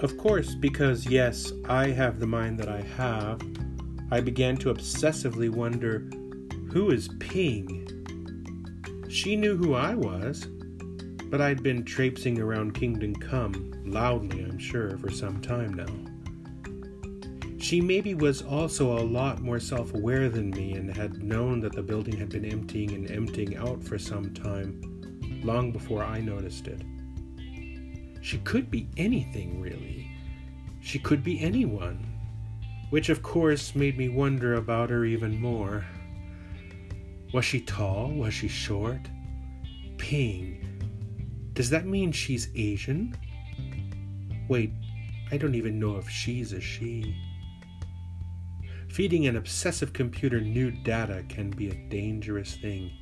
Of course, because yes, I have the mind that I have, I began to obsessively wonder who is Ping? She knew who I was, but I'd been traipsing around Kingdom Come, loudly, I'm sure, for some time now. She maybe was also a lot more self aware than me and had known that the building had been emptying and emptying out for some time, long before I noticed it. She could be anything, really. She could be anyone. Which, of course, made me wonder about her even more. Was she tall? Was she short? Ping. Does that mean she's Asian? Wait, I don't even know if she's a she. Feeding an obsessive computer new data can be a dangerous thing.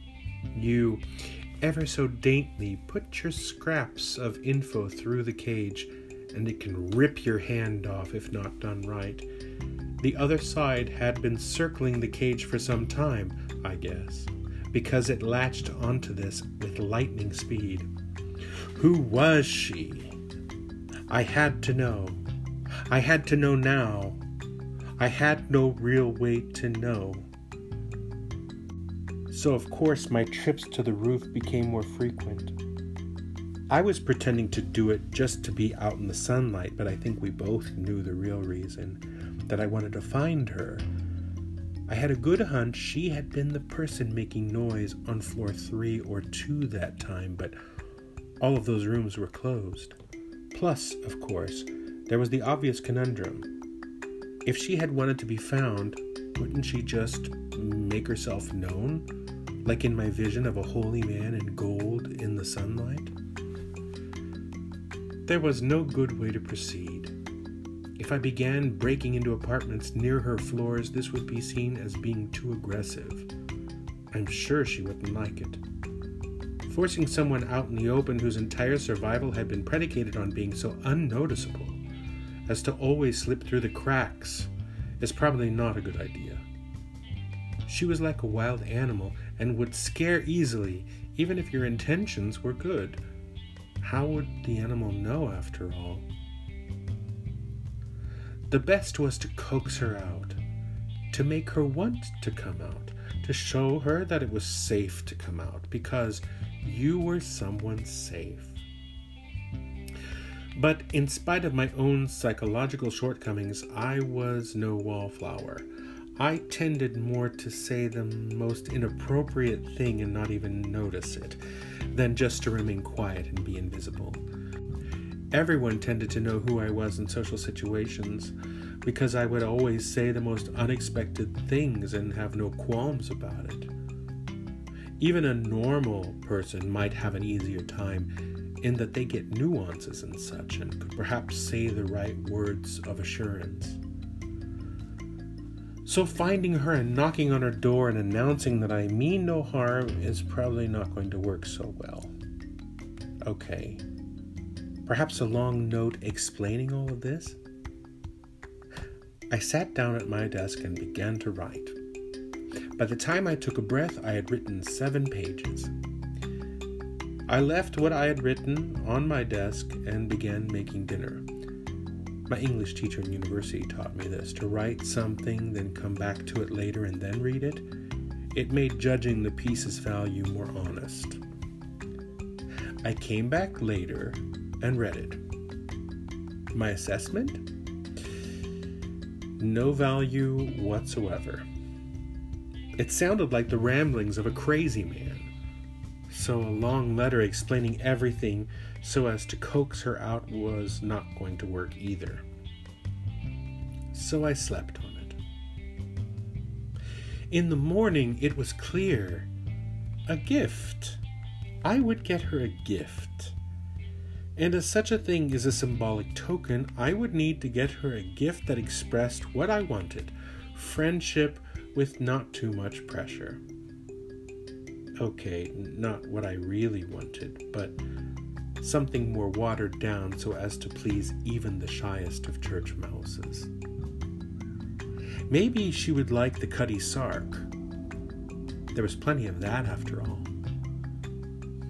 You, ever so daintily, put your scraps of info through the cage, and it can rip your hand off if not done right. The other side had been circling the cage for some time, I guess, because it latched onto this with lightning speed. Who was she? I had to know. I had to know now. I had no real way to know. So, of course, my trips to the roof became more frequent. I was pretending to do it just to be out in the sunlight, but I think we both knew the real reason that I wanted to find her I had a good hunch she had been the person making noise on floor three or two that time, but all of those rooms were closed. Plus, of course, there was the obvious conundrum. If she had wanted to be found, wouldn't she just make herself known? Like in my vision of a holy man in gold in the sunlight? There was no good way to proceed. If I began breaking into apartments near her floors, this would be seen as being too aggressive. I'm sure she wouldn't like it. Forcing someone out in the open whose entire survival had been predicated on being so unnoticeable as to always slip through the cracks is probably not a good idea. She was like a wild animal and would scare easily, even if your intentions were good. How would the animal know, after all? The best was to coax her out, to make her want to come out, to show her that it was safe to come out because you were someone safe. But in spite of my own psychological shortcomings, I was no wallflower. I tended more to say the most inappropriate thing and not even notice it, than just to remain quiet and be invisible. Everyone tended to know who I was in social situations because I would always say the most unexpected things and have no qualms about it. Even a normal person might have an easier time in that they get nuances and such and could perhaps say the right words of assurance. So, finding her and knocking on her door and announcing that I mean no harm is probably not going to work so well. Okay, Perhaps a long note explaining all of this? I sat down at my desk and began to write. By the time I took a breath, I had written seven pages. I left what I had written on my desk and began making dinner. My English teacher in university taught me this to write something, then come back to it later and then read it. It made judging the piece's value more honest. I came back later and read it. My assessment? No value whatsoever. It sounded like the ramblings of a crazy man. So, a long letter explaining everything so as to coax her out was not going to work either. So, I slept on it. In the morning, it was clear a gift. I would get her a gift. And as such a thing is a symbolic token, I would need to get her a gift that expressed what I wanted friendship with not too much pressure. Okay, not what I really wanted, but something more watered down so as to please even the shyest of church mouses. Maybe she would like the Cutty Sark. There was plenty of that after all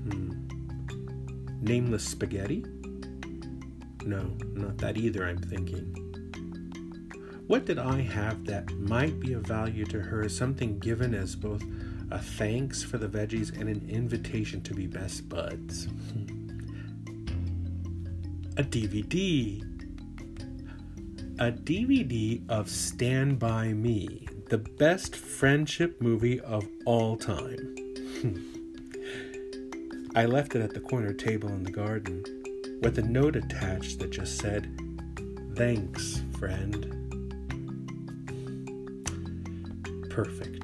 hmm. nameless spaghetti? no, not that either, I'm thinking. What did I have that might be of value to her, something given as both a thanks for the veggies and an invitation to be best buds? a DVD. A DVD of Stand By Me, the best friendship movie of all time. I left it at the corner table in the garden with a note attached that just said, Thanks, friend. Perfect.